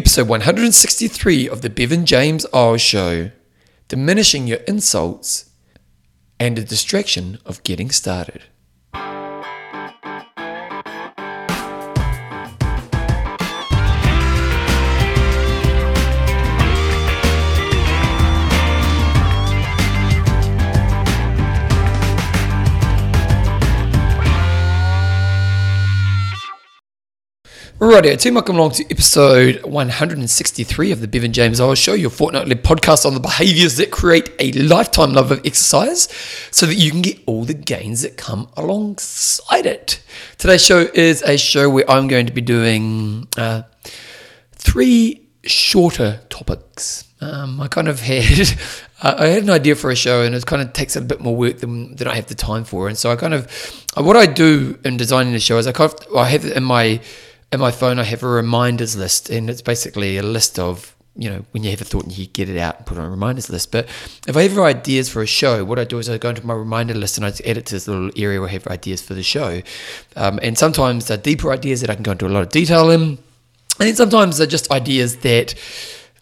episode 163 of the Bevan James Eyles Show Diminishing Your Insults and the Distraction of Getting Started. Rightio, team, welcome along to episode 163 of the Bevan James Eyles Show, your fortnightly podcast on the behaviors that create a lifetime love of exercise so that you can get all the gains that come alongside it. Today's show is a show where I'm going to be doing uh, three shorter topics. Um, I kind of had I had an idea for a show, and it kind of takes a bit more work than, than I have the time for. And so I kind of what I do in designing the show is I kind of I have in my in my phone, I have a reminders list, and it's basically a list of you know when you have a thought and you get it out and put it on a reminders list. But if I have ideas for a show, what I do is I go into my reminder list and I edit it to this little area where I have ideas for the show. Um, and sometimes they're deeper ideas that I can go into a lot of detail in, and then sometimes they're just ideas that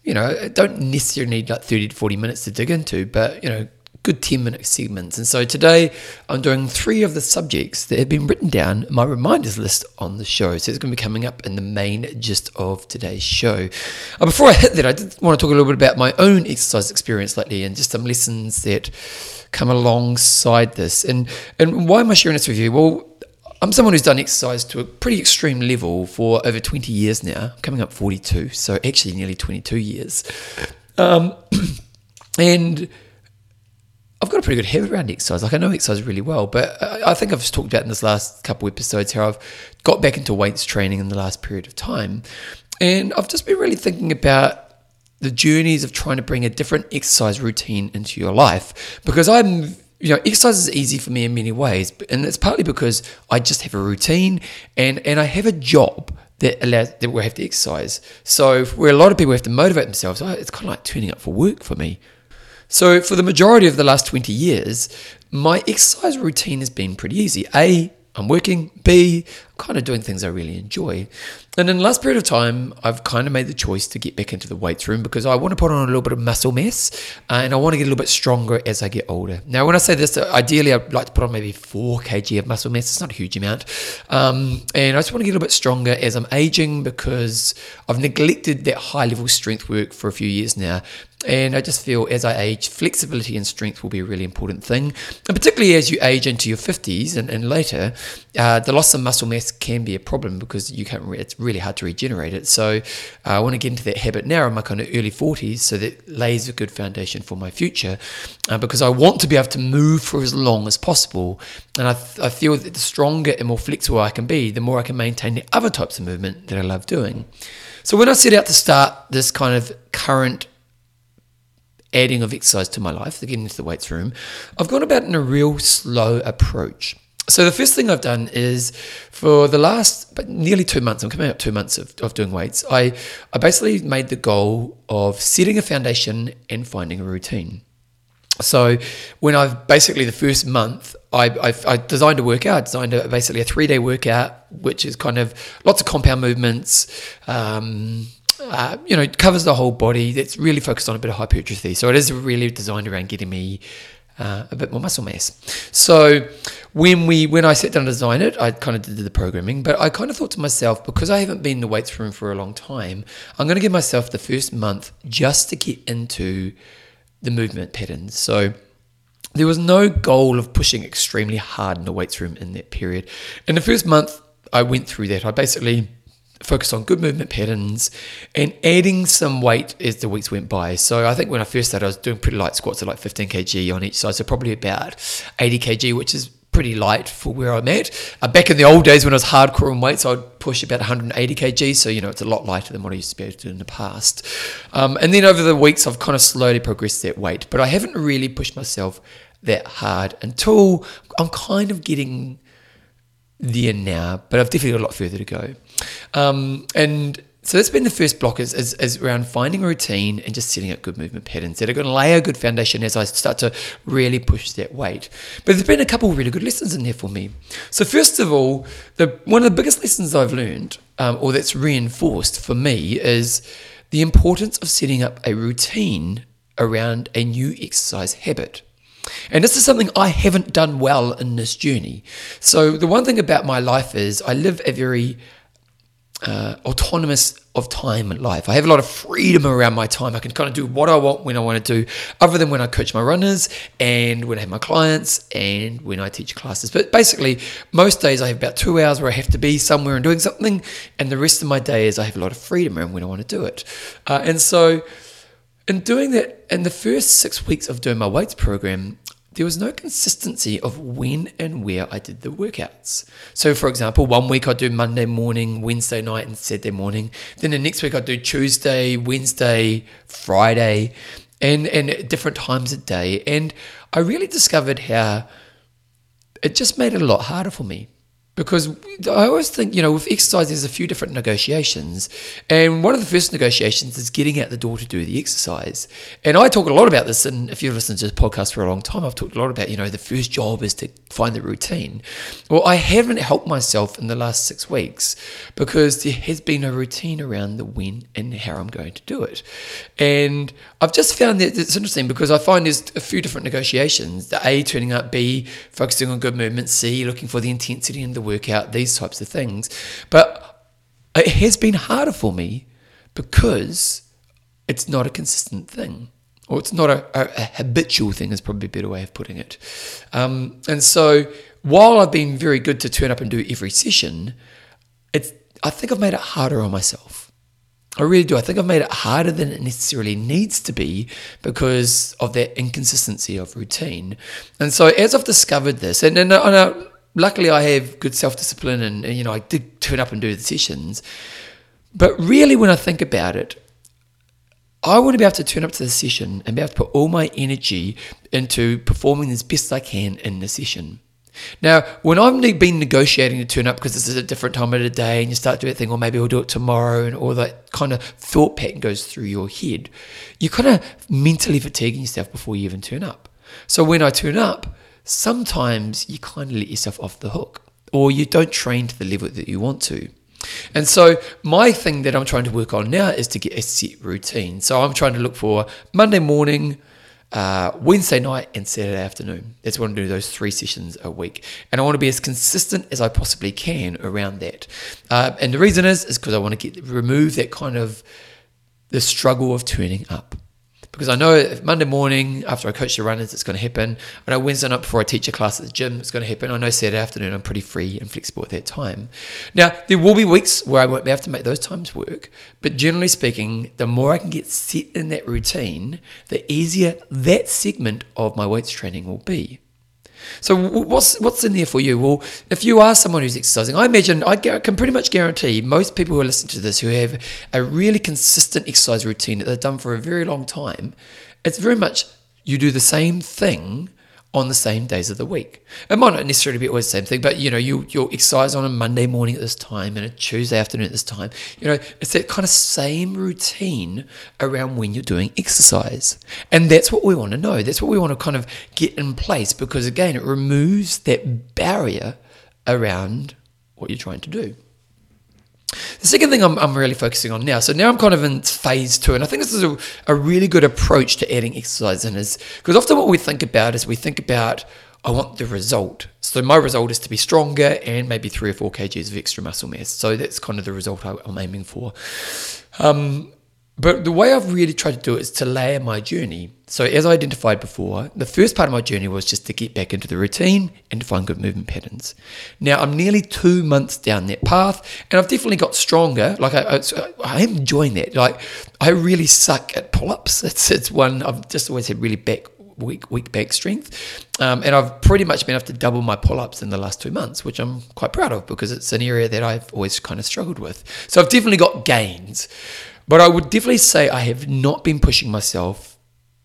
you know don't necessarily need like 30 to 40 minutes to dig into, but you know good 10 minute segments. And so today I'm doing three of the subjects that have been written down in my reminders list on the show. So it's going to be coming up in the main gist of today's show. Uh, before I hit that, I did want to talk a little bit about my own exercise experience lately and just some lessons that come alongside this. And, and why am I sharing this with you? Well, I'm someone who's done exercise to a pretty extreme level for over 20 years now, coming up 42, so actually nearly 22 years. Um, and I've got a pretty good head around exercise. Like I know exercise really well, but uh, I think I've just talked about in this last couple of episodes how I've got back into weights training in the last period of time, and I've just been really thinking about the journeys of trying to bring a different exercise routine into your life because I'm you know exercise is easy for me in many ways and it's partly because I just have a routine and and I have a job that allows that we have to exercise. So where a lot of people have to motivate themselves it's kind of like turning up for work for me so, for the majority of the last 20 years, my exercise routine has been pretty easy. A, I'm working. B, kind of doing things I really enjoy. And in the last period of time, I've kind of made the choice to get back into the weights room because I want to put on a little bit of muscle mass and I want to get a little bit stronger as I get older. Now, when I say this, ideally, I'd like to put on maybe 4 kg of muscle mass. It's not a huge amount. Um, and I just want to get a little bit stronger as I'm aging because I've neglected that high level strength work for a few years now. And I just feel as I age, flexibility and strength will be a really important thing. And particularly as you age into your 50s and, and later, uh, the loss of muscle mass can be a problem because you can't, it's really hard to regenerate it. So uh, I want to get into that habit now in my kind of early 40s so that lays a good foundation for my future uh, because I want to be able to move for as long as possible. And I, th- I feel that the stronger and more flexible I can be, the more I can maintain the other types of movement that I love doing. So when I set out to start this kind of current adding of exercise to my life, getting into the weights room, I've gone about in a real slow approach. So the first thing I've done is for the last nearly two months, I'm coming up two months of, of doing weights, I, I basically made the goal of setting a foundation and finding a routine. So when I've basically the first month, I, I, I designed a workout, designed a, basically a three day workout, which is kind of lots of compound movements, um, uh, you know, covers the whole body. It's really focused on a bit of hypertrophy. So it is really designed around getting me uh, a bit more muscle mass. So when we when I sat down to design it, I kind of did the programming, but I kind of thought to myself because I haven't been in the weights room for a long time, I'm going to give myself the first month just to get into the movement patterns. So there was no goal of pushing extremely hard in the weights room in that period. In the first month, I went through that. I basically focus on good movement patterns and adding some weight as the weeks went by. So I think when I first started, I was doing pretty light squats at like 15 kg on each side, so probably about 80 kg, which is pretty light for where I'm at. Uh, back in the old days when I was hardcore on weights, I'd push about 180 kg, so you know it's a lot lighter than what I used to be able to do in the past. Um, and then over the weeks, I've kind of slowly progressed that weight, but I haven't really pushed myself that hard until I'm kind of getting there now, but I've definitely got a lot further to go. Um, and So that's been the first block is, is, is around finding a routine and just setting up good movement patterns that are going to lay a good foundation as I start to really push that weight. But there's been a couple of really good lessons in there for me. So first of all, the one of the biggest lessons I've learned, um, or that's reinforced for me, is the importance of setting up a routine around a new exercise habit. And this is something I haven't done well in this journey. So the one thing about my life is I live a very uh, autonomous of time and life. I have a lot of freedom around my time. I can kind of do what I want when I want to do, other than when I coach my runners and when I have my clients and when I teach classes. But basically, most days I have about two hours where I have to be somewhere and doing something, and the rest of my day is I have a lot of freedom around when I want to do it. Uh, and so, in doing that, in the first six weeks of doing my weights program, there was no consistency of when and where I did the workouts. So, for example, one week I'd do Monday morning, Wednesday night, and Saturday morning. Then the next week I'd do Tuesday, Wednesday, Friday, and, and different times a day. And I really discovered how it just made it a lot harder for me because I always think, you know, with exercise, there's a few different negotiations. And one of the first negotiations is getting out the door to do the exercise. And I talk a lot about this. And if you've listened to this podcast for a long time, I've talked a lot about, you know, the first job is to find the routine. Well, I haven't helped myself in the last six weeks because there has been a routine around the when and how I'm going to do it. And I've just found that it's interesting because I find there's a few different negotiations the A turning up, B focusing on good movement, C looking for the intensity and the workout, these types of things. But it has been harder for me because it's not a consistent thing. Or it's not a, a, a habitual thing, is probably a better way of putting it. Um, and so while I've been very good to turn up and do every session, it's I think I've made it harder on myself. I really do. I think I've made it harder than it necessarily needs to be because of that inconsistency of routine. And so, as I've discovered this, and, and, and luckily I have good self discipline, and, and you know I did turn up and do the sessions. But really, when I think about it, I want to be able to turn up to the session and be able to put all my energy into performing as best I can in the session. Now, when I've been negotiating to turn up because this is a different time of the day and you start doing that thing, or maybe we'll do it tomorrow, and all that kind of thought pattern goes through your head, you're kind of mentally fatiguing yourself before you even turn up. So when I turn up, sometimes you kind of let yourself off the hook or you don't train to the level that you want to. And so my thing that I'm trying to work on now is to get a set routine. So I'm trying to look for Monday morning, uh, Wednesday night and Saturday afternoon. That's what I want to do those three sessions a week, and I want to be as consistent as I possibly can around that. Uh, and the reason is is because I want to get remove that kind of the struggle of turning up because I know Monday morning after I coach the runners, it's going to happen. I know Wednesday night before I teach a class at the gym, it's going to happen. I know Saturday afternoon, I'm pretty free and flexible at that time. Now, there will be weeks where I won't be able to make those times work, but generally speaking, the more I can get set in that routine, the easier that segment of my weights training will be. So what's what's in there for you? Well, if you are someone who's exercising, I imagine I can pretty much guarantee most people who are listening to this who have a really consistent exercise routine that they've done for a very long time, it's very much you do the same thing on the same days of the week. It might not necessarily be always the same thing, but you know, you you'll exercise on a Monday morning at this time and a Tuesday afternoon at this time. You know, it's that kind of same routine around when you're doing exercise. And that's what we want to know. That's what we want to kind of get in place because again, it removes that barrier around what you're trying to do. The second thing I'm, I'm really focusing on now, so now I'm kind of in phase two, and I think this is a, a really good approach to adding exercise in, is because often what we think about is we think about, I want the result. So my result is to be stronger and maybe three or four kgs of extra muscle mass. So that's kind of the result I, am aiming for. Um, but the way I've really tried to do it is to layer my journey. So, as I identified before, the first part of my journey was just to get back into the routine and to find good movement patterns. Now, I'm nearly two months down that path, and I've definitely got stronger. Like, I, I, I am enjoying that. Like, I really suck at pull ups. It's, it's one I've just always had really back weak weak back strength, um, and I've pretty much been able to double my pull ups in the last two months, which I'm quite proud of because it's an area that I've always kind of struggled with. So I've definitely got gains. But I would definitely say I have not been pushing myself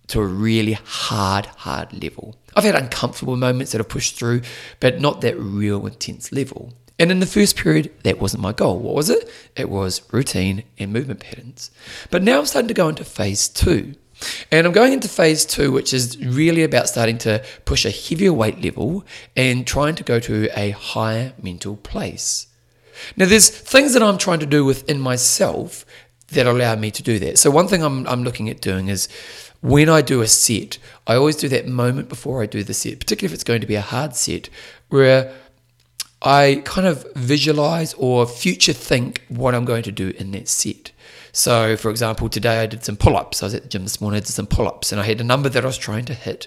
to a really hard, hard level. I've had uncomfortable moments that I've pushed through, but not that real intense level. And in the first period, that wasn't my goal. What was it? It was routine and movement patterns. But now I'm starting to go into phase two. And I'm going into phase two, which is really about starting to push a heavier weight level and trying to go to a higher mental place. Now, there's things that I'm trying to do within myself that allow me to do that. So, one thing I'm, I'm looking at doing is when I do a set, I always do that moment before I do the set, particularly if it's going to be a hard set, where I kind of visualize or future think what I'm going to do in that set. So, for example, today I did some pull ups. I was at the gym this morning, I did some pull ups, and I had a number that I was trying to hit.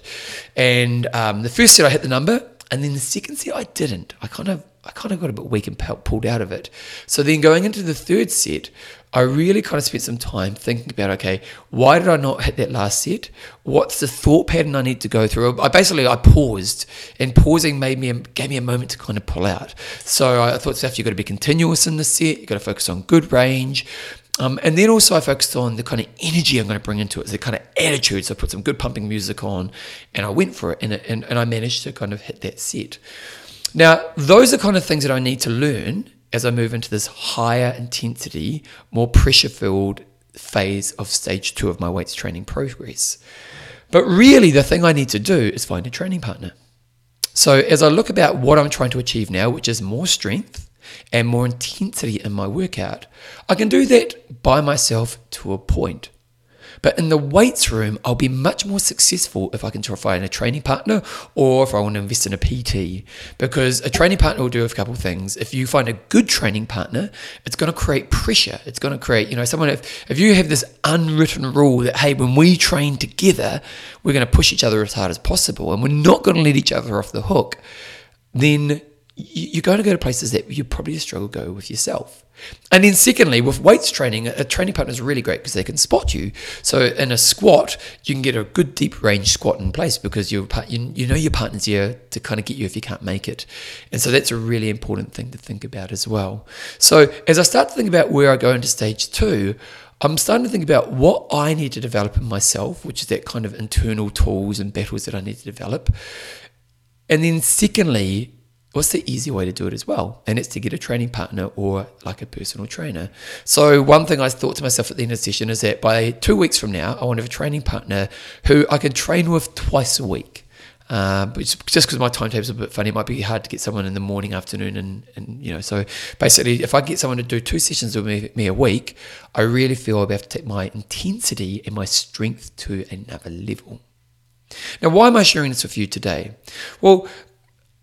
And um, the first set I hit the number, and then the second set I didn't. I kind of I kind of got a bit weak and pulled out of it. So then going into the third set, I really kind of spent some time thinking about okay, why did I not hit that last set? What's the thought pattern I need to go through? I basically I paused, and pausing made me gave me a moment to kind of pull out. So I thought, Steph, you've got to be continuous in the set. You've got to focus on good range. Um, and then also I focused on the kind of energy I'm going to bring into it, the kind of attitude. So I put some good pumping music on, and I went for it, and, and, and I managed to kind of hit that set. Now, those are kind of things that I need to learn as I move into this higher intensity, more pressure filled phase of stage two of my weights training progress. But really, the thing I need to do is find a training partner. So, as I look about what I'm trying to achieve now, which is more strength and more intensity in my workout, I can do that by myself to a point. But in the weights room, I'll be much more successful if I can find a training partner or if I want to invest in a PT. Because a training partner will do a couple things. If you find a good training partner, it's going to create pressure. It's going to create, you know, someone, if, if you have this unwritten rule that, hey, when we train together, we're going to push each other as hard as possible and we're not going to let each other off the hook, then you're going to go to places that you probably struggle to go with yourself. And then, secondly, with weights training, a training partner is really great because they can spot you. So, in a squat, you can get a good deep range squat in place because you you know your partner's here to kind of get you if you can't make it. And so, that's a really important thing to think about as well. So, as I start to think about where I go into stage two, I'm starting to think about what I need to develop in myself, which is that kind of internal tools and battles that I need to develop. And then, secondly, what's the easy way to do it as well? And it's to get a training partner or like a personal trainer. So, one thing I thought to myself at the end of the session is that by two weeks from now, I want to have a training partner who I can train with twice a week. Uh, but just because my timetable's a bit funny, it might be hard to get someone in the morning, afternoon, and, and you know. So basically, if I get someone to do two sessions with me, me a week, I really feel I'll have to take my intensity and my strength to another level. Now, why am I sharing this with you today? Well,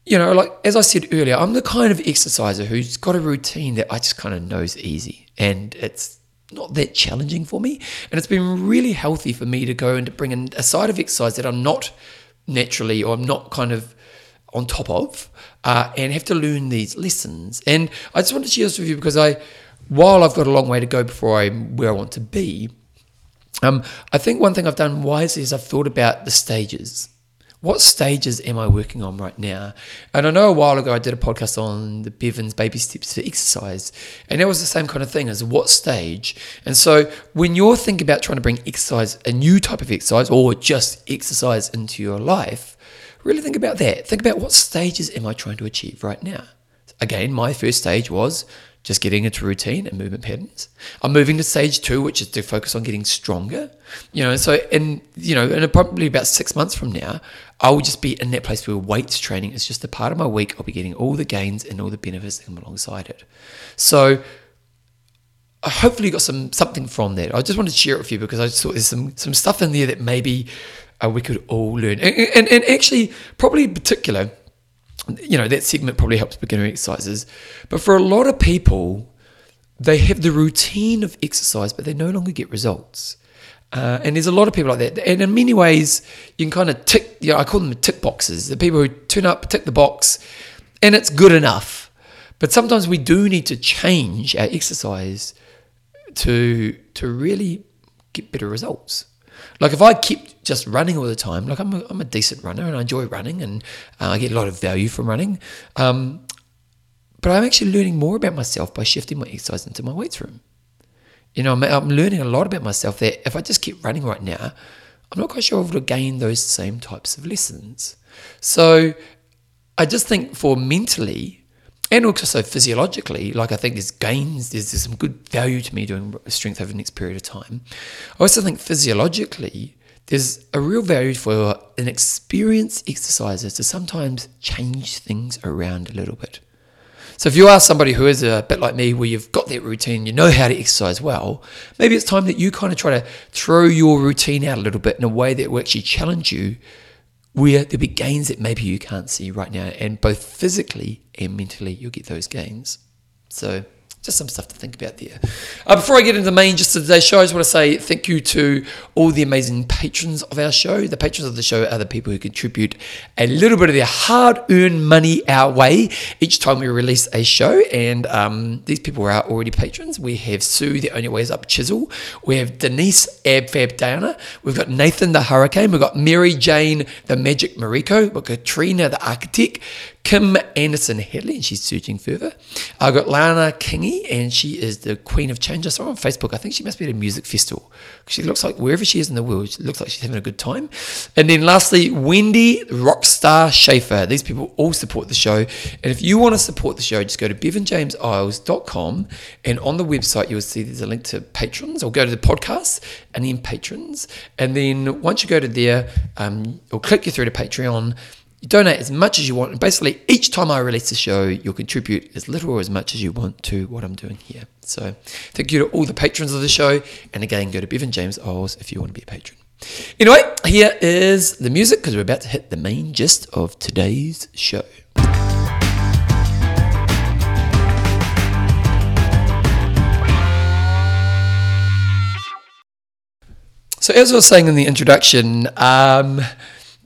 you know, like as I said earlier, I'm the kind of exerciser who's got a routine that I just kind of knows easy and it's not that challenging for me. And it's been really healthy for me to go and to bring in a side of exercise that I'm not naturally or I'm not kind of on top of uh, and have to learn these lessons. And I just want to share this with you because I, while I've got a long way to go before I'm where I want to be, um, I think one thing I've done wisely is I've thought about the stages what stages am I working on right now? And I know a while ago I did a podcast on the Bevan's baby steps for exercise, and it was the same kind of thing as what stage. And so when you're thinking about trying to bring exercise, a new type of exercise, or just exercise into your life, really think about that. Think about what stages am I trying to achieve right now? Again, my first stage was just getting into routine and movement patterns. I'm moving to stage two, which is to focus on getting stronger. You know, so in you know, in probably about six months from now, I will just be in that place where weights training is just a part of my week. I'll be getting all the gains and all the benefits that come alongside it. So hopefully got some something from that. I just wanted to share it with you because I just thought there's some some stuff in there that maybe uh, we could all learn. And, and, and actually, probably in particular, you know, that segment probably helps beginner exercises. But for a lot of people, they have the routine of exercise, but they no longer get results. Uh, and there's a lot of people like that. And in many ways, you can kind of tick, you know, I call them the tick boxes. The people who turn up, tick the box, and it's good enough. But sometimes we do need to change our exercise to, to really get better results. Like if I keep just running all the time, like I'm a, I'm a decent runner and I enjoy running and uh, I get a lot of value from running. Um, but I'm actually learning more about myself by shifting my exercise into my weights room. You know, I'm, I'm learning a lot about myself that if I just keep running right now, I'm not quite sure if I'll gain those same types of lessons. So I just think for mentally, and also physiologically, like I think there's gains, there's, there's some good value to me doing strength over the next period of time. I also think physiologically, there's a real value for an experienced exerciser to sometimes change things around a little bit. So if you are somebody who is a bit like me, where you've got that routine, you know how to exercise well, maybe it's time that you kind of try to throw your routine out a little bit in a way that will actually challenge you where there'll be gains that maybe you can't see right now. And both physically and mentally, you'll get those gains. So just some stuff to think about there. Uh, before I get into the main just today's show, I just want to say thank you to all the amazing patrons of our show. The patrons of the show are the people who contribute a little bit of their hard-earned money our way each time we release a show, and um, these people are already patrons. We have Sue, the only way is up chisel. We have Denise Abfab Downer. We've got Nathan the Hurricane. We've got Mary Jane the Magic Mariko. We've got Katrina the Architect. Kim Anderson Headley, and she's searching further. I've got Lana Kingy, and she is the Queen of Change. I saw her on Facebook. I think she must be at a music festival. She looks like wherever she is in the world, she looks like she's having a good time. And then lastly, Wendy Rockstar Schaefer. These people all support the show. And if you want to support the show, just go to bevanjameseyles.com, and on the website, you'll see there's a link to patrons, or go to the podcast and then patrons. And then once you go to there, um, it'll click you through to Patreon. You donate as much as you want. And basically, each time I release a show, you'll contribute as little or as much as you want to what I'm doing here. So thank you to all the patrons of the show. And again, go to Bevan James Eyles if you want to be a patron. Anyway, here is the music because we're about to hit the main gist of today's show. So, as I was saying in the introduction, um,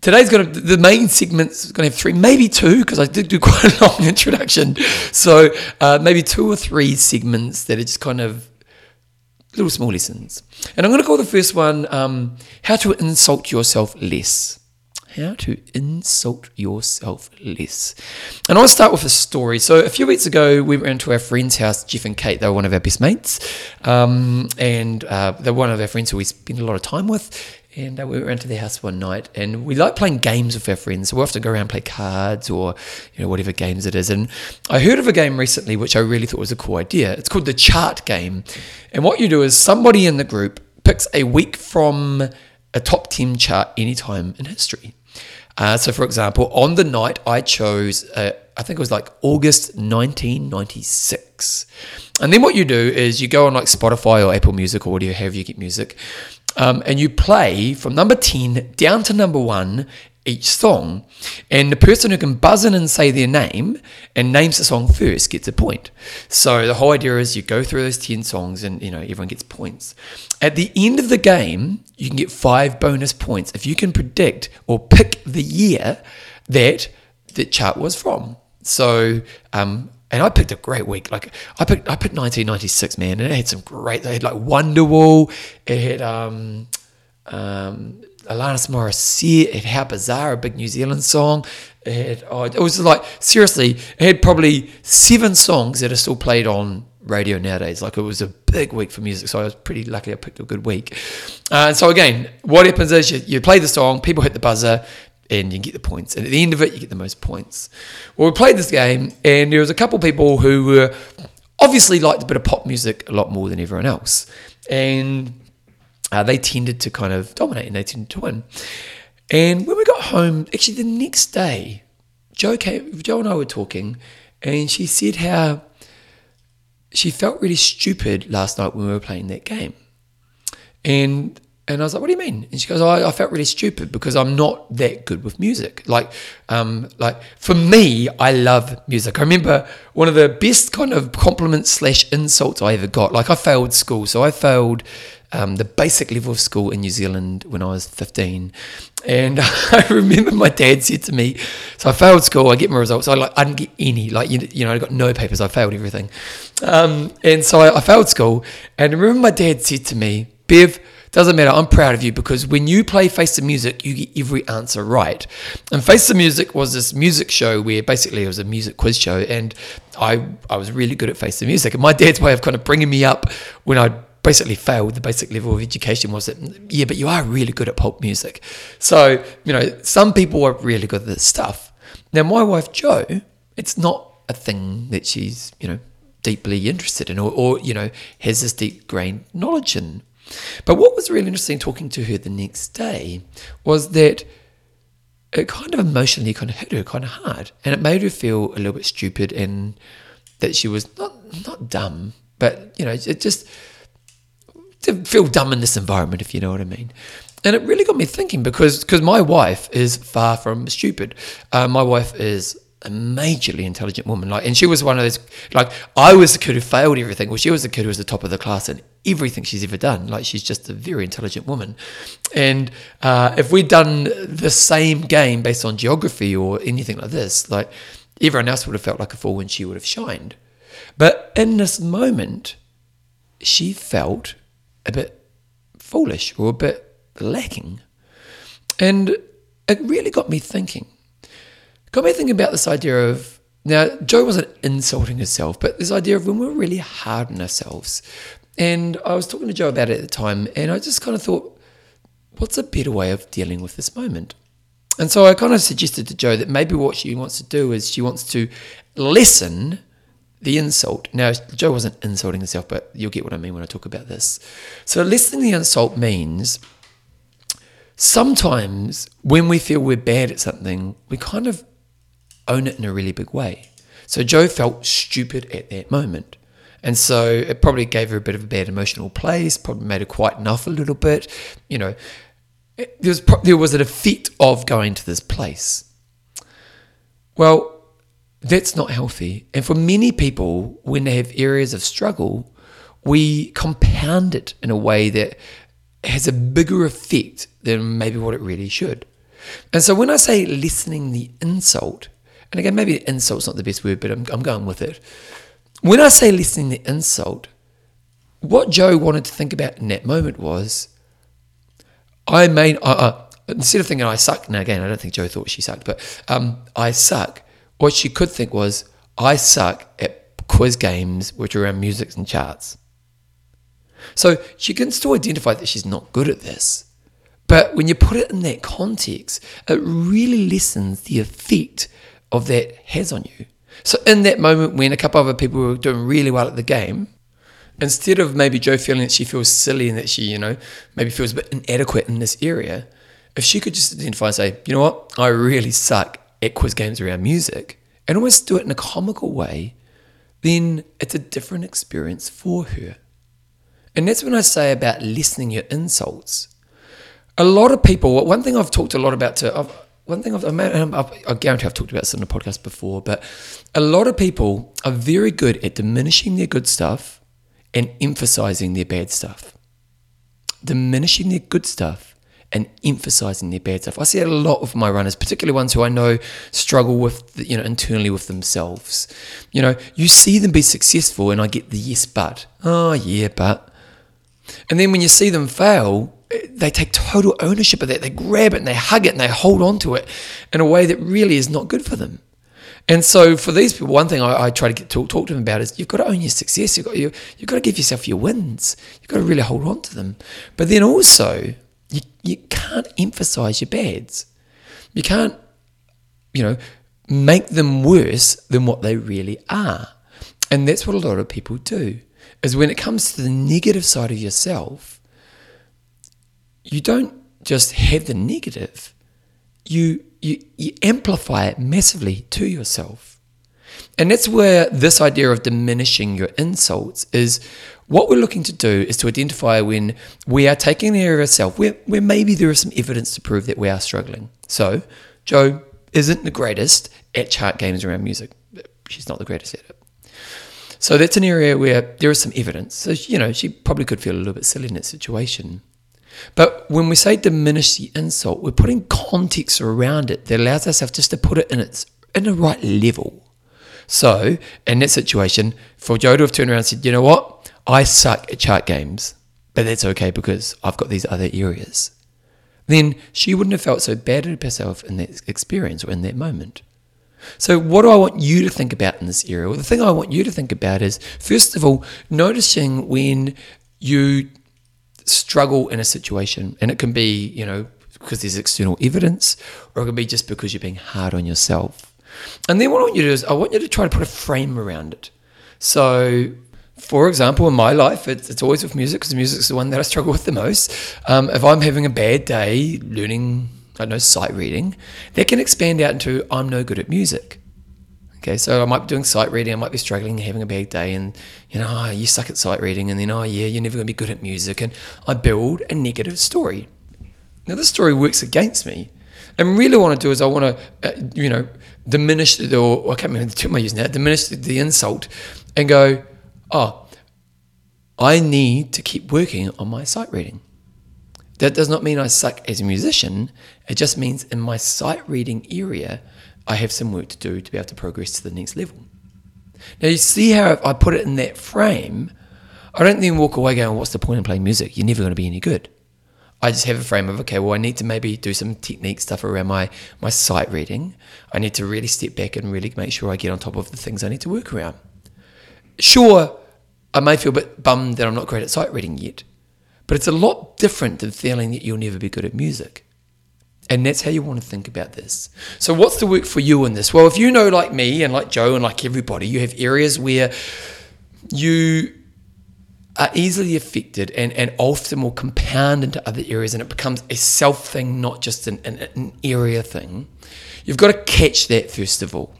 Today's going to, the main segment's going to have three, maybe two, because I did do quite a long introduction. So uh, maybe two or three segments that are just kind of little small lessons. And I'm going to call the first one um, How to Insult Yourself Less. How to insult yourself less. And I want to start with a story. So, a few weeks ago, we went to our friend's house, Jeff and Kate. They were one of our best mates. Um, and uh, they're one of our friends who we spend a lot of time with. And uh, we went to their house one night, and we like playing games with our friends. So we often go around and play cards or you know whatever games it is. And I heard of a game recently which I really thought was a cool idea. It's called the Chart Game, and what you do is somebody in the group picks a week from a top ten chart any time in history. Uh, so, for example, on the night I chose, uh, I think it was like August 1996. And then what you do is you go on like Spotify or Apple Music or whatever, however you get music, um, and you play from number 10 down to number one each song. And the person who can buzz in and say their name and names the song first gets a point. So the whole idea is you go through those 10 songs and you know everyone gets points. At the end of the game, you can get five bonus points if you can predict or pick the year that the chart was from. So um, and I picked a great week. Like I picked, I picked 1996, man, and it had some great. They had like Wonderwall. It had um, um, Alanis Morissette. It had How Bizarre, a big New Zealand song. It had, oh, it was like seriously, it had probably seven songs that are still played on radio nowadays. Like it was a big week for music, so I was pretty lucky. I picked a good week. Uh, so again, what happens is you, you play the song, people hit the buzzer, and you get the points. And at the end of it, you get the most points. Well, we played this game, and there was a couple people who were obviously liked a bit of pop music a lot more than everyone else, and uh, they tended to kind of dominate, and they tended to win. And when we got home, actually the next day, Jo came, Jo and I were talking, and she said how she felt really stupid last night when we were playing that game. And and I was like, "What do you mean?" And she goes, oh, "I felt really stupid because I'm not that good with music. Like, um, like for me, I love music. I remember one of the best kind of compliments slash insults I ever got. Like, I failed school, so I failed um, the basic level of school in New Zealand when I was 15. And I remember my dad said to me, "So I failed school. I get my results. I like I didn't get any. Like you, you know, I got no papers. I failed everything. Um, and so I, I failed school. And I remember my dad said to me, Bev." Doesn't matter. I'm proud of you because when you play Face the Music, you get every answer right. And Face the Music was this music show where basically it was a music quiz show, and I I was really good at Face the Music. And my dad's way of kind of bringing me up when I basically failed the basic level of education was that yeah, but you are really good at pop music. So you know, some people are really good at this stuff. Now my wife Jo, it's not a thing that she's, you know, deeply interested in or, or you know, has this deep grained knowledge in. But what was really interesting talking to her the next day was that it kind of emotionally kind of hit her kind of hard and it made her feel a little bit stupid and that she was not not dumb but you know it just to feel dumb in this environment if you know what i mean and it really got me thinking because because my wife is far from stupid uh, my wife is a majorly intelligent woman. Like, and she was one of those. Like, I was the kid who failed everything. Well, she was the kid who was the top of the class in everything she's ever done. Like, she's just a very intelligent woman. And uh, if we'd done the same game based on geography or anything like this, like everyone else would have felt like a fool and she would have shined. But in this moment, she felt a bit foolish or a bit lacking, and it really got me thinking got me thinking about this idea of now Jo wasn't insulting herself, but this idea of when we're really hard on ourselves. And I was talking to Jo about it at the time, and I just kind of thought, what's a better way of dealing with this moment? And so I kind of suggested to Jo that maybe what she wants to do is she wants to lessen the insult. Now, Jo wasn't insulting herself, but you'll get what I mean when I talk about this. So, lessening the insult means sometimes when we feel we're bad at something, we kind of own it in a really big way. So Jo felt stupid at that moment. And so it probably gave her a bit of a bad emotional place, probably made her quite enough a little bit. You know, there was, there was an effect of going to this place. Well, that's not healthy. And for many people, when they have areas of struggle, we compound it in a way that has a bigger effect than maybe what it really should. And so when I say listening the insult, and again, maybe insult's not the best word, but I'm, I'm going with it. When I say listening to insult, what Jo wanted to think about in that moment was, I may, uh, uh, instead of thinking I suck, now again, I don't think Jo thought she sucked, but um, I suck, what she could think was, I suck at quiz games which are around music and charts. So she can still identify that she's not good at this. But when you put it in that context, it really lessens the effect of that has on you. So in that moment when a couple other people were doing really well at the game, instead of maybe Jo feeling that she feels silly and that she, you know, maybe feels a bit inadequate in this area, if she could just identify and say, you know what, I really suck at quiz games around music, and almost do it in a comical way, then it's a different experience for her. And that's when I say about listening your insults. A lot of people, one thing I've talked a lot about to, I've, one thing I've, um, I've, I guarantee I've talked about this in the podcast before, but a lot of people are very good at diminishing their good stuff and emphasizing their bad stuff. Diminishing their good stuff and emphasizing their bad stuff. I see a lot of my runners, particularly ones who I know struggle with, you know, internally with themselves. You know, you see them be successful, and I get the yes, but. Oh, yeah, but. And then when you see them fail, they take total ownership of that. They grab it and they hug it and they hold on to it in a way that really is not good for them. And so for these people, one thing I, I try to get, talk, talk to them about is you've got to own your success. You've got, you, you've got to give yourself your wins. You've got to really hold on to them. But then also, you, you can't emphasize your bads. You can't, you know, make them worse than what they really are. And that's what a lot of people do. Is when it comes to the negative side of yourself, you don't just have the negative, you, you, you amplify it massively to yourself. And that's where this idea of diminishing your insults is what we're looking to do is to identify when we are taking care of ourselves, where, where maybe there is some evidence to prove that we are struggling. So, Jo isn't the greatest at chart games around music. She's not the greatest at it. So that's an area where there is some evidence. So, you know, she probably could feel a little bit silly in that situation. But when we say diminish the insult, we're putting context around it that allows ourselves just to put it in its in the right level. So in that situation, for Jo to have turned around and said, you know what, I suck at chart games, but that's okay because I've got these other areas. Then she wouldn't have felt so bad at herself in that experience or in that moment. So, what do I want you to think about in this area? Well, the thing I want you to think about is, first of all, noticing when you struggle in a situation, and it can be, you know, because there's external evidence, or it can be just because you're being hard on yourself. And then what I want you to do is I want you to try to put a frame around it. So, for example, in my life, it's, it's always with music because music is the one that I struggle with the most. Um, if I'm having a bad day learning, I don't know, sight reading, that can expand out into I'm no good at music. Okay, so I might be doing sight reading, I might be struggling, having a bad day, and you know, oh, you suck at sight reading, and then, oh, yeah, you're never going to be good at music. And I build a negative story. Now, this story works against me. And really, what I want to do is I want to, uh, you know, diminish the, or I can't remember the term I use now, diminish the, the insult and go, oh, I need to keep working on my sight reading. That does not mean I suck as a musician. It just means in my sight reading area, I have some work to do to be able to progress to the next level. Now, you see how I put it in that frame. I don't then walk away going, What's the point in playing music? You're never going to be any good. I just have a frame of, okay, well, I need to maybe do some technique stuff around my, my sight reading. I need to really step back and really make sure I get on top of the things I need to work around. Sure, I may feel a bit bummed that I'm not great at sight reading yet, but it's a lot different than feeling that you'll never be good at music. And that's how you want to think about this. So, what's the work for you in this? Well, if you know, like me and like Jo and like everybody, you have areas where you are easily affected and, and often will compound into other areas and it becomes a self thing, not just an, an, an area thing. You've got to catch that first of all.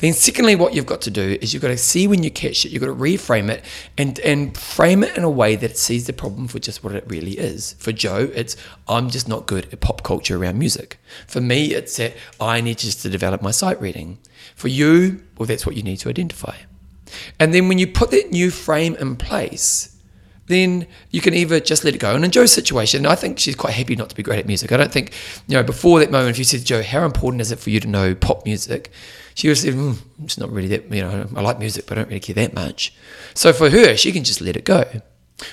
Then, secondly, what you've got to do is you've got to see when you catch it, you've got to reframe it and, and frame it in a way that sees the problem for just what it really is. For Jo, it's I'm just not good at pop culture around music. For me, it's that I need just to develop my sight reading. For you, well, that's what you need to identify. And then when you put that new frame in place, then you can either just let it go. And in Jo's situation, I think she's quite happy not to be great at music. I don't think, you know, before that moment, if you said, Jo, how important is it for you to know pop music? She was saying, mm, it's not really that, you know, I like music, but I don't really care that much. So for her, she can just let it go.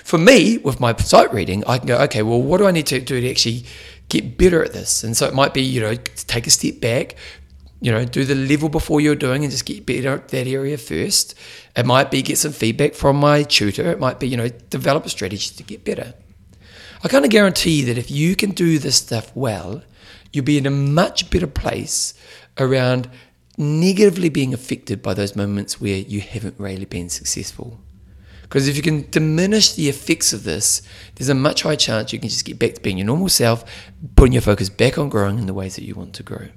For me, with my sight reading, I can go, okay, well, what do I need to do to actually get better at this? And so it might be, you know, take a step back, you know, do the level before you're doing and just get better at that area first. It might be get some feedback from my tutor. It might be, you know, develop a strategy to get better. I kind of guarantee that if you can do this stuff well, you'll be in a much better place around negatively being affected by those moments where you haven't really been successful. Because if you can diminish the effects of this, there's a much higher chance you can just get back to being your normal self, putting your focus back on growing in the ways that you want to grow.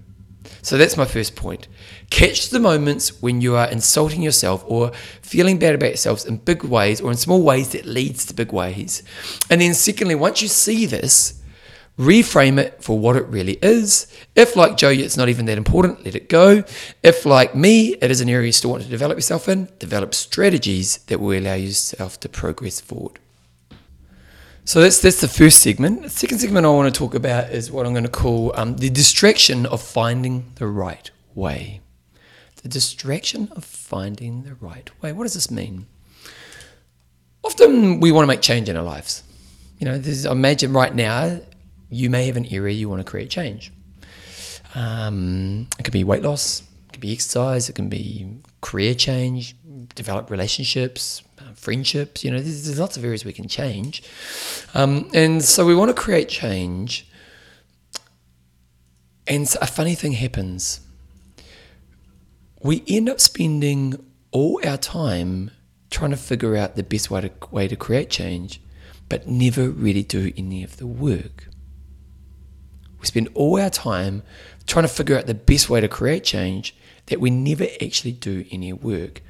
So that's my first point. Catch the moments when you are insulting yourself or feeling bad about yourselves in big ways or in small ways that leads to big ways. And then secondly, once you see this, reframe it for what it really is. If like Jo, it's not even that important, let it go. If like me, it is an area you still want to develop yourself in, develop strategies that will allow yourself to progress forward. So that's that's the first segment. The second segment I want to talk about is what I'm going to call um, the distraction of finding the right way. The distraction of finding the right way. What does this mean? Often we want to make change in our lives. You know, I imagine right now you may have an area you want to create change. Um, it could be weight loss, it could be exercise, it can be career change, develop relationships, friendships. You know, there's, there's lots of areas we can change. Um, and so we want to create change. And a funny thing happens. We end up spending all our time trying to figure out the best way to, way to create change, but never really do any of the work. We spend all our time trying to figure out the best way to create change that we never actually do any work.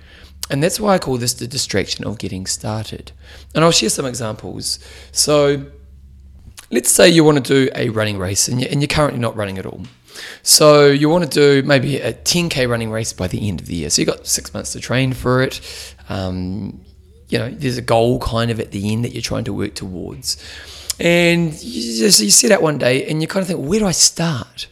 And that's why I call this the distraction of getting started. And I'll share some examples. So let's say you want to do a running race and you're currently not running at all. So you want to do maybe a 10k running race by the end of the year. So you've got six months to train for it. Um, you know, there's a goal kind of at the end that you're trying to work towards. And you, just, you set out one day and you kind of think, where do I start?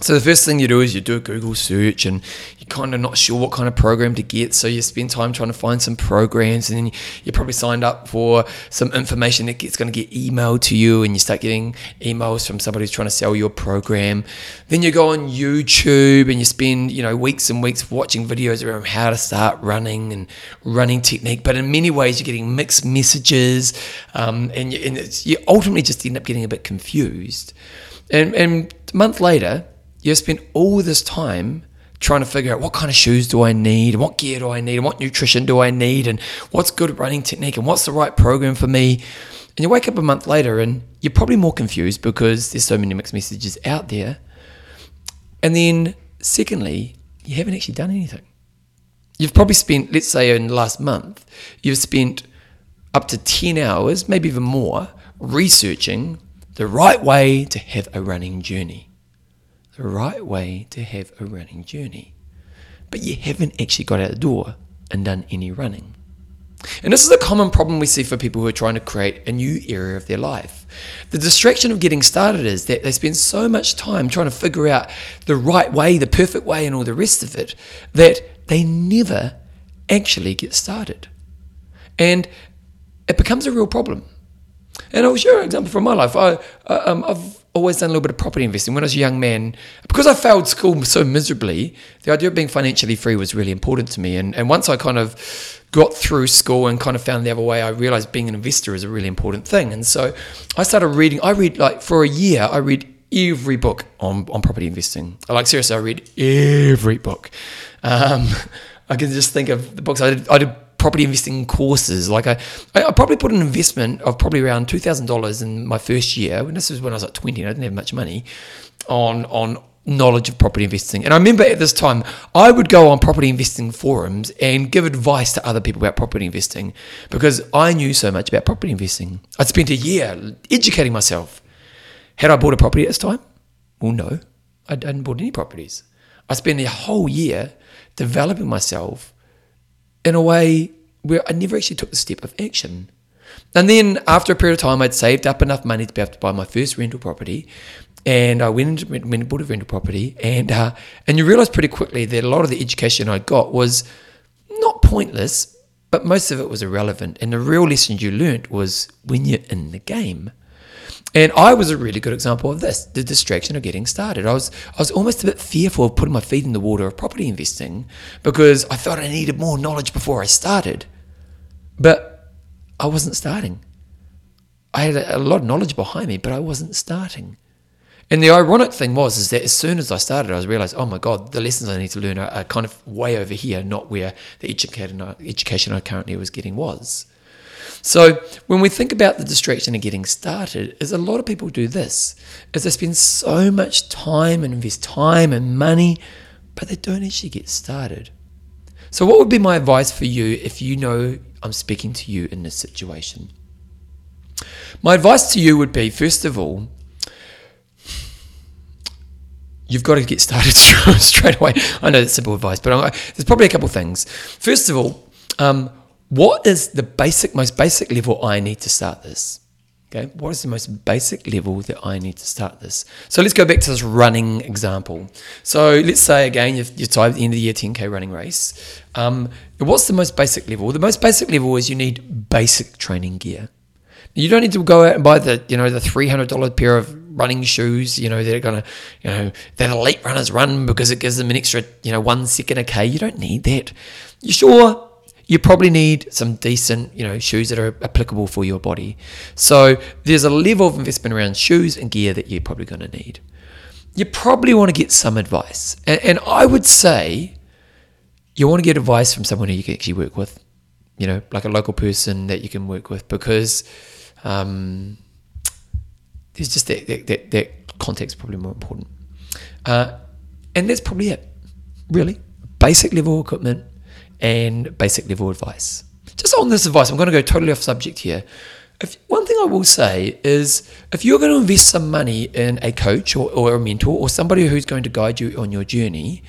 So the first thing you do is you do a Google search and kind of not sure what kind of program to get. So you spend time trying to find some programs and then you probably signed up for some information that gets going to get emailed to you and you start getting emails from somebody who's trying to sell your program. Then you go on YouTube and you spend, you know, weeks and weeks watching videos around how to start running and running technique. But in many ways, you're getting mixed messages um, and, you, and you ultimately just end up getting a bit confused. And, and a month later, you've spent all this time trying to figure out what kind of shoes do I need, and what gear do I need, and what nutrition do I need, and what's good running technique, and what's the right program for me. And you wake up a month later and you're probably more confused because there's so many mixed messages out there. And then, secondly, you haven't actually done anything. You've probably spent, let's say, in the last month, you've spent up to 10 hours, maybe even more, researching the right way to have a running journey. The right way to have a running journey. But you haven't actually got out the door and done any running. And this is a common problem we see for people who are trying to create a new area of their life. The distraction of getting started is that they spend so much time trying to figure out the right way, the perfect way, and all the rest of it that they never actually get started. And it becomes a real problem. And I'll share an example from my life. I, um, I've always done a little bit of property investing. When I was a young man, because I failed school so miserably, the idea of being financially free was really important to me. And, and once I kind of got through school and kind of found the other way, I realized being an investor is a really important thing. And so I started reading. I read like for a year. I read every book on, on property investing. Like seriously, I read every book. Um, I can just think of the books I did. I did property investing courses. Like I, I probably put an investment of probably around two thousand dollars in my first year. And this was when I was like twenty. and I didn't have much money on on knowledge of property investing. And I remember at this time, I would go on property investing forums and give advice to other people about property investing because I knew so much about property investing. I'd spent a year educating myself. Had I bought a property at this time? Well, no, I hadn't bought any properties. I spent a whole year developing myself in a way where I never actually took the step of action. And then after a period of time, I'd saved up enough money to be able to buy my first rental property and I went and, went and bought a rental property, and uh, and you realise pretty quickly that a lot of the education I got was not pointless, but most of it was irrelevant. And the real lesson you learnt was when you're in the game. And I was a really good example of this, the distraction of getting started. I was I was almost a bit fearful of putting my feet in the water of property investing because I thought I needed more knowledge before I started. But I wasn't starting. I had a, lot of knowledge behind me, but I wasn't starting. And the ironic thing was is that as soon as I started, I realized, oh my god, the lessons I need to learn are, are kind of way over here, not where the education, education I currently was getting was. So when we think about the distraction of getting started, is a lot of people do this, is they spend so much time and invest time and money, but they don't actually get started. So what would be my advice for you if you know I'm speaking to you in this situation? My advice to you would be, first of all, you've got to get started straight away. I know that's simple advice, but there's probably a couple things. First of all, um, what is the basic, most basic level I need to start this? Okay, what is the most basic level that I need to start this? So let's go back to this running example. So let's say again tied at the end of the year 10k running race. Um, what's the most basic level? The most basic level is you need basic training gear. You don't need to go out and buy the you know the three hundred dollar pair of running shoes, you know, that are to, you know, that elite runners run because it gives them an extra, you know, one second a K. You don't need that. You sure you probably need some decent, you know, shoes that are applicable for your body. So there's a level of investment around shoes and gear that you're probably going to need. You probably want to get some advice. And, and I would say you want to get advice from someone who you can actually work with, you know, like a local person that you can work with because, um, there's just that, that, that, that context probably more important. Uh, and that's probably it, really. Basic level equipment and basic level advice. Just on this advice, I'm going to go totally off subject here. If, one thing I will say is if you're going to invest some money in a coach or, or a mentor or somebody who's going to guide you on your journey,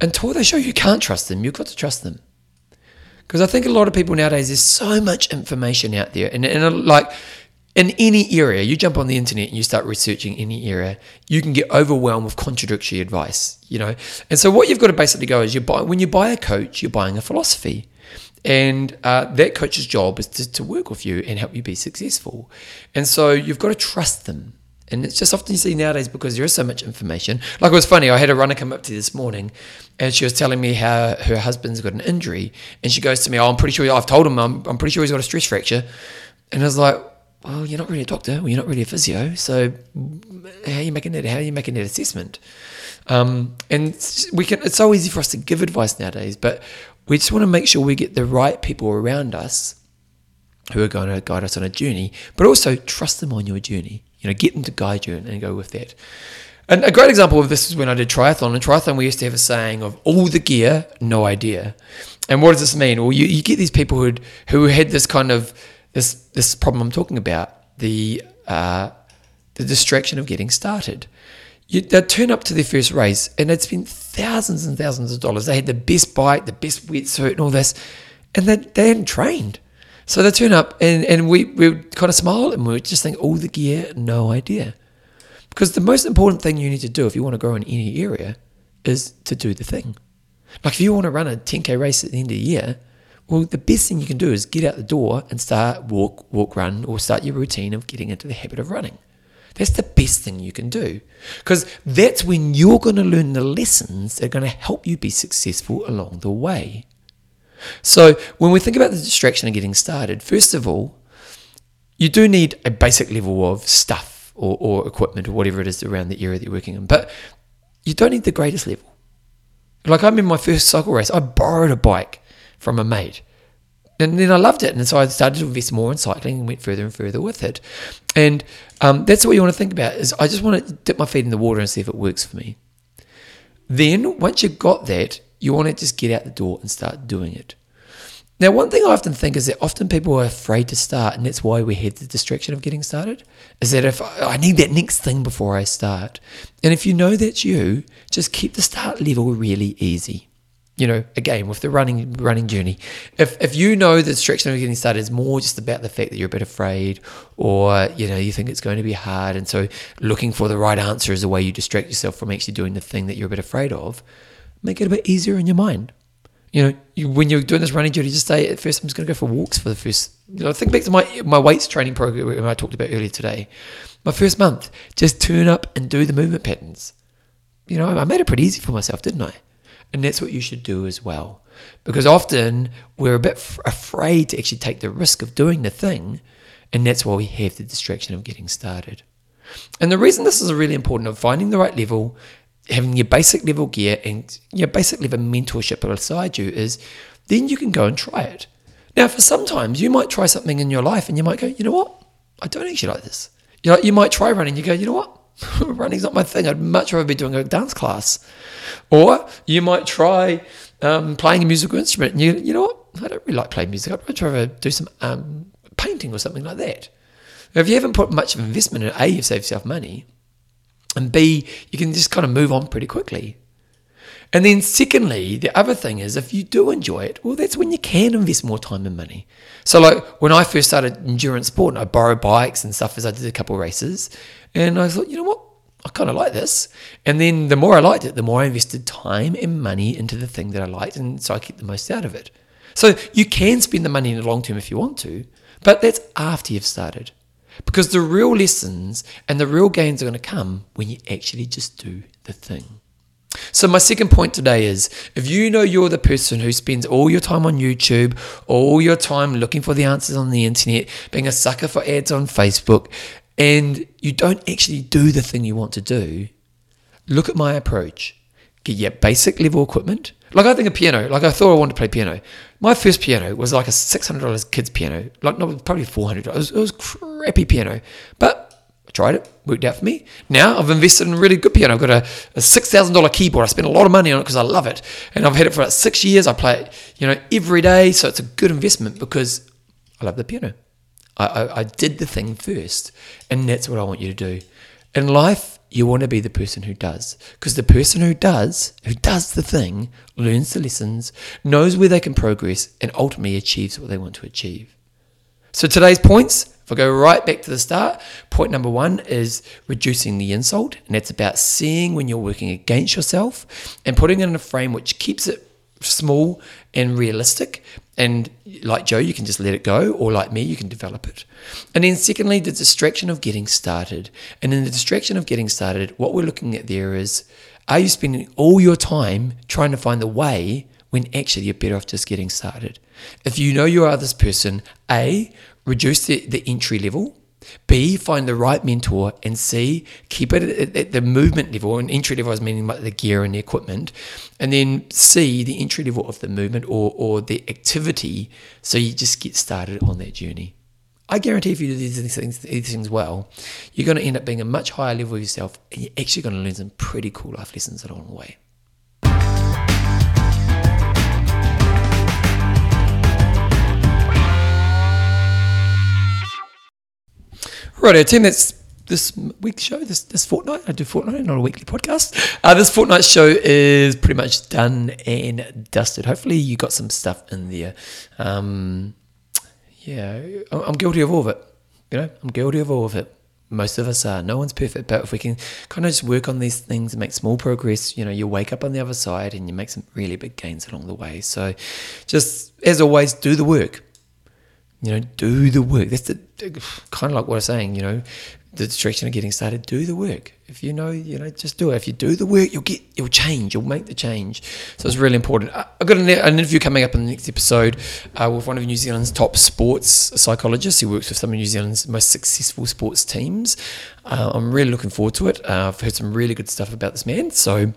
until they show you can't trust them, you've got to trust them. Because I think a lot of people nowadays, there's so much information out there. And, and like, in any area, you jump on the internet and you start researching any area, you can get overwhelmed with contradictory advice, you know. And so what you've got to basically go is you buy when you buy a coach, you're buying a philosophy. And uh, that coach's job is to, to work with you and help you be successful. And so you've got to trust them. And it's just often you see nowadays because there is so much information. Like it was funny, I had a runner come up to this morning and she was telling me how her husband's got an injury. And she goes to me, Oh, I'm pretty sure I've told him I'm, I'm pretty sure he's got a stress fracture. And I was like, well, you're not really a doctor, well, you're not really a physio, so how are you making that? How are you making that assessment? Um, and we can. It's so easy for us to give advice nowadays, but we just want to make sure we get the right people around us who are going to guide us on a journey, but also trust them on your journey. You know, get them to guide you and go with that. And a great example of this is when I did triathlon. In triathlon, we used to have a saying of all the gear, no idea. And what does this mean? Well, you, you get these people who who had this kind of this this problem I'm talking about the uh, the distraction of getting started. You, they turn up to their first race, and it's been thousands and thousands of dollars. They had the best bike, the best wetsuit, and all this, and they, they hadn't trained. So they turn up, and, and we, we kind of smile, and we just think, all the gear, no idea. Because the most important thing you need to do if you want to grow in any area is to do the thing. Like if you want to run a 10k race at the end of the year, well, the best thing you can do is get out the door and start walk, walk, run, or start your routine of getting into the habit of running. That's the best thing you can do because that's when you're going to learn the lessons that are going to help you be successful along the way. So, when we think about the distraction of getting started, first of all, you do need a basic level of stuff or, or equipment or whatever it is around the area that you're working in, but you don't need the greatest level. Like, I'm in my first cycle race, I borrowed a bike from a mate. And then I loved it. And so I started to invest more in cycling and went further and further with it. And um, that's what you want to think about is I just want to dip my feet in the water and see if it works for me. Then once you've got that, you want to just get out the door and start doing it. Now, one thing I often think is that often people are afraid to start, and that's why we had the distraction of getting started. Is that if I need that next thing before I start, and if you know that's you, just keep the start level really easy you know, again with the running running journey, if if you know the distraction of getting started is more just about the fact that you're a bit afraid, or you know you think it's going to be hard, and so looking for the right answer is a way you distract yourself from actually doing the thing that you're a bit afraid of, make it a bit easier in your mind. You know, you, when you're doing this running journey, just say at first I'm just going to go for walks for the first. You know, think back to my my weights training program I talked about earlier today. My first month, just turn up and do the movement patterns. You know, I made it pretty easy for myself, didn't I? And that's what you should do as well. Because often we're a bit f- afraid to actually take the risk of doing the thing. And that's why we have the distraction of getting started. And the reason this is really important of finding the right level, having your basic level gear and your basic level mentorship beside you is then you can go and try it. Now, for sometimes you might try something in your life and you might go, you know what? I don't actually like this. You know, you might try running. You go, you know what? running's not my thing. I'd much rather be doing a dance class. Or you might try um, playing a musical instrument. And you, you know what? I don't really like playing music. I'd much rather do some um, painting or something like that. If you haven't put much of investment in A, you've saved yourself money. And B, you can just kind of move on pretty quickly. And then, secondly, the other thing is if you do enjoy it, well, that's when you can invest more time and money. So, like when I first started endurance sport, and I borrowed bikes and stuff as I did a couple of races. And I thought, you know what? I kind of like this. And then the more I liked it, the more I invested time and money into the thing that I liked. And so I kept the most out of it. So you can spend the money in the long term if you want to, but that's after you've started. Because the real lessons and the real gains are going to come when you actually just do the thing. So, my second point today is if you know you're the person who spends all your time on YouTube, all your time looking for the answers on the internet, being a sucker for ads on Facebook, and you don't actually do the thing you want to do, look at my approach. Get your basic level equipment. Like I think a piano, like I thought I wanted to play piano. My first piano was like a $600 kids piano, like probably $400. It was, it was crappy piano, but I tried it, worked out for me. Now I've invested in a really good piano. I've got a, a $6,000 keyboard. I spent a lot of money on it because I love it. And I've had it for like six years. I play it, you know, every day. So it's a good investment because I love the piano. I, I, I did the thing first, and that's what I want you to do. In life, you want to be the person who does, because the person who does, who does the thing, learns the lessons, knows where they can progress, and ultimately achieves what they want to achieve. So today's points, if I go right back to the start, point number one is reducing the insult, and that's about seeing when you're working against yourself and putting it in a frame which keeps it small and realistic. And like Jo, you can just let it go, or like me, you can develop it. And then, secondly, the distraction of getting started. And in the distraction of getting started, what we're looking at there is are you spending all your time trying to find the way when actually you're better off just getting started? If you know you are this person, A, reduce the, the entry level B, find the right mentor. And C, keep it at, at the movement level. And entry level, I was meaning like the gear and the equipment. And then C, the entry level of the movement or, or the activity. So you just get started on that journey. I guarantee if you do these things, these things well, you're going to end up being a much higher level of yourself and you're actually going to learn some pretty cool life lessons along the way. Right, team, that's this week's show, this this fortnight. I do fortnight, not a weekly podcast. Uh, this fortnight show is pretty much done and dusted. Hopefully, you got some stuff in there. Um, yeah, I'm guilty of all of it. You know, I'm guilty of all of it. Most of us are. No one's perfect, but if we can kind of just work on these things and make small progress, you know, you wake up on the other side and you make some really big gains along the way. So, just as always, do the work you know, do the work. That's the, kind of like what I'm saying, you know, the distraction of getting started. Do the work. If you know, you know, just do it. If you do the work, you'll get, you'll change. You'll make the change. So it's really important. I've got an, an interview coming up in the next episode uh, with one of New Zealand's top sports psychologists who works with some of New Zealand's most successful sports teams. Uh, I'm really looking forward to it. Uh, I've heard some really good stuff about this man. So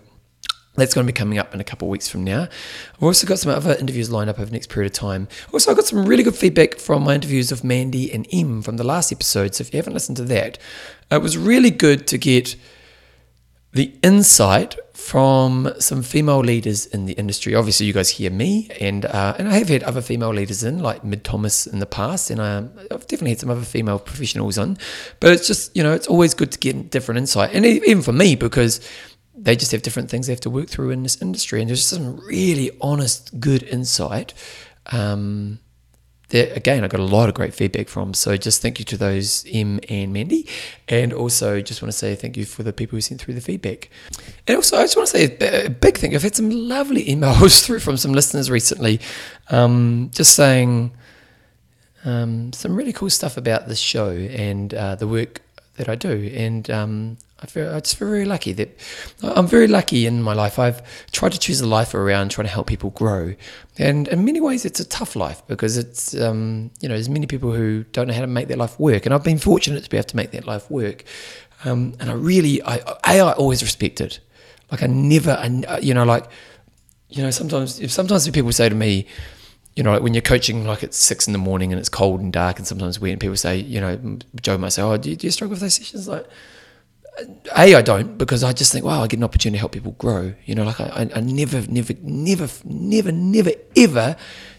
that's going to be coming up in a couple of weeks from now. I've also got some other interviews lined up over the next period of time. Also, I got some really good feedback from my interviews of Mandy and Em from the last episode. So if you haven't listened to that, it was really good to get the insight from some female leaders in the industry. Obviously, you guys hear me, and uh, and I have had other female leaders in, like Mid Thomas in the past, and I, I've definitely had some other female professionals on. But it's just you know it's always good to get different insight, and even for me because they just have different things they have to work through in this industry. And there's some really honest, good insight. Um, that again, I got a lot of great feedback from. So just thank you to those Em and Mandy, and also just want to say thank you for the people who sent through the feedback. And also, I just want to say a big thing. I've had some lovely emails through from some listeners recently, um, just saying um, some really cool stuff about this show and uh, the work that I do. And um, I feel I just feel very lucky that I'm very lucky in my life. I've tried to choose a life around trying to help people grow, and in many ways, it's a tough life because it's um, you know there's many people who don't know how to make their life work, and I've been fortunate to be able to make that life work. Um, and I really, I, I, I always respected. Like I never, I, you know, like you know, sometimes if sometimes people say to me, you know, like when you're coaching like at six in the morning and it's cold and dark, and sometimes when people say, you know, Jo might say, "Oh, do you, do you struggle with those sessions?" Like, a I don't because I just think wow I get an opportunity to help people grow. You know like I, I never never never never never ever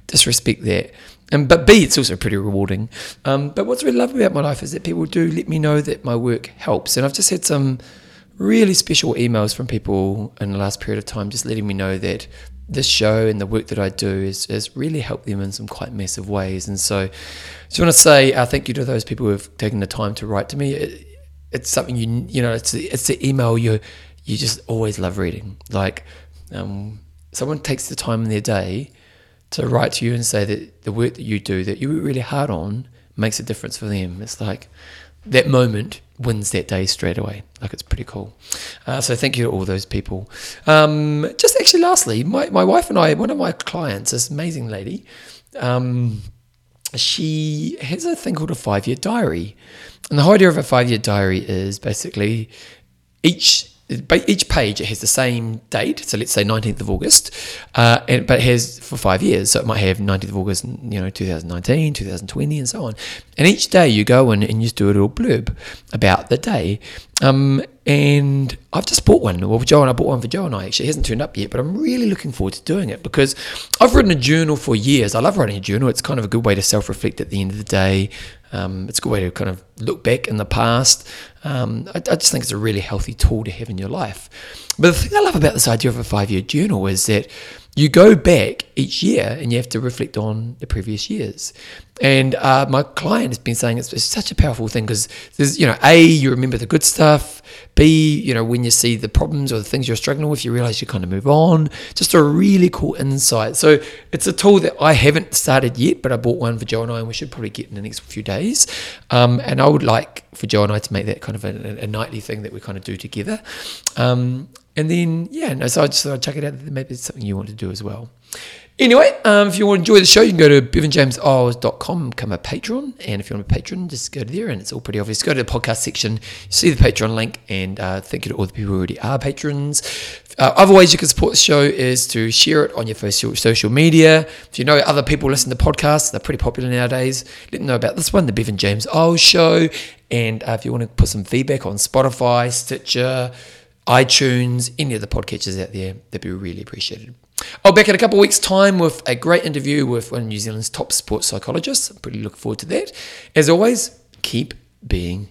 disrespect that. And but B it's also pretty rewarding. Um, but what's really lovely about my life is that people do let me know that my work helps. And I've just had some really special emails from people in the last period of time just letting me know that this show and the work that I do is, has really helped them in some quite massive ways. And so just want to say uh, thank you to those people who have taken the time to write to me. it, it's something you you know it's it's the email you you just always love reading. Like um, someone takes the time in their day to write to you and say that the work that you do that you work really hard on makes a difference for them. It's like that moment wins that day straight away. Like it's pretty cool. Uh, so thank you to all those people. Um, just actually, lastly, my, my wife and I, one of my clients, this amazing lady, um, she has a thing called a five year diary. And the whole idea of a five year diary is basically each each page it has the same date so let's say 19th of august uh, and, but it has for five years so it might have 19th of august you know 2019 2020 and so on and each day you go in and you just do a little blurb about the day um, and I've just bought one. Well, Jo and I bought one for Jo and I. Actually, it hasn't turned up yet, but I'm really looking forward to doing it because I've written a journal for years. I love writing a journal. It's kind of a good way to self-reflect at the end of the day. Um, it's a good way to kind of look back in the past. Um, I, I, just think it's a really healthy tool to have in your life. But the thing I love about this idea of a five-year journal is that you go back each year and you have to reflect on the previous years. And uh, my client has been saying it's, it's such a powerful thing because there's, you know, A, you remember the good stuff. B, you know, when you see the problems or the things you're struggling with, you realize you kind of move on. Just a really cool insight. So it's a tool that I haven't started yet, but I bought one for Jo and I, and we should probably get in the next few days. Um, and I would like for Jo and I to make that kind of a, a nightly thing that we kind of do together. Um, and then, yeah, no, so I just thought I'd check it out. Maybe it's something you want to do as well. Anyway, um, if you want to enjoy the show, you can go to bevanjameseyles.com, become a patron. And if you want a patron, just go there and it's all pretty obvious. Go to the podcast section, see the Patreon link, and uh, thank you to all the people who already are patrons. Uh, other ways you can support the show is to share it on your social media. If you know other people listen to podcasts, they're pretty popular nowadays. Let them know about this one, the Bevan James Eyles Show. And uh, if you want to put some feedback on Spotify, Stitcher, iTunes, any of the podcatchers out there, that'd be really appreciated. Oh, I'll be back in a couple of weeks' time with a great interview with one of New Zealand's top sports psychologists. I'm pretty looking forward to that. As always, keep being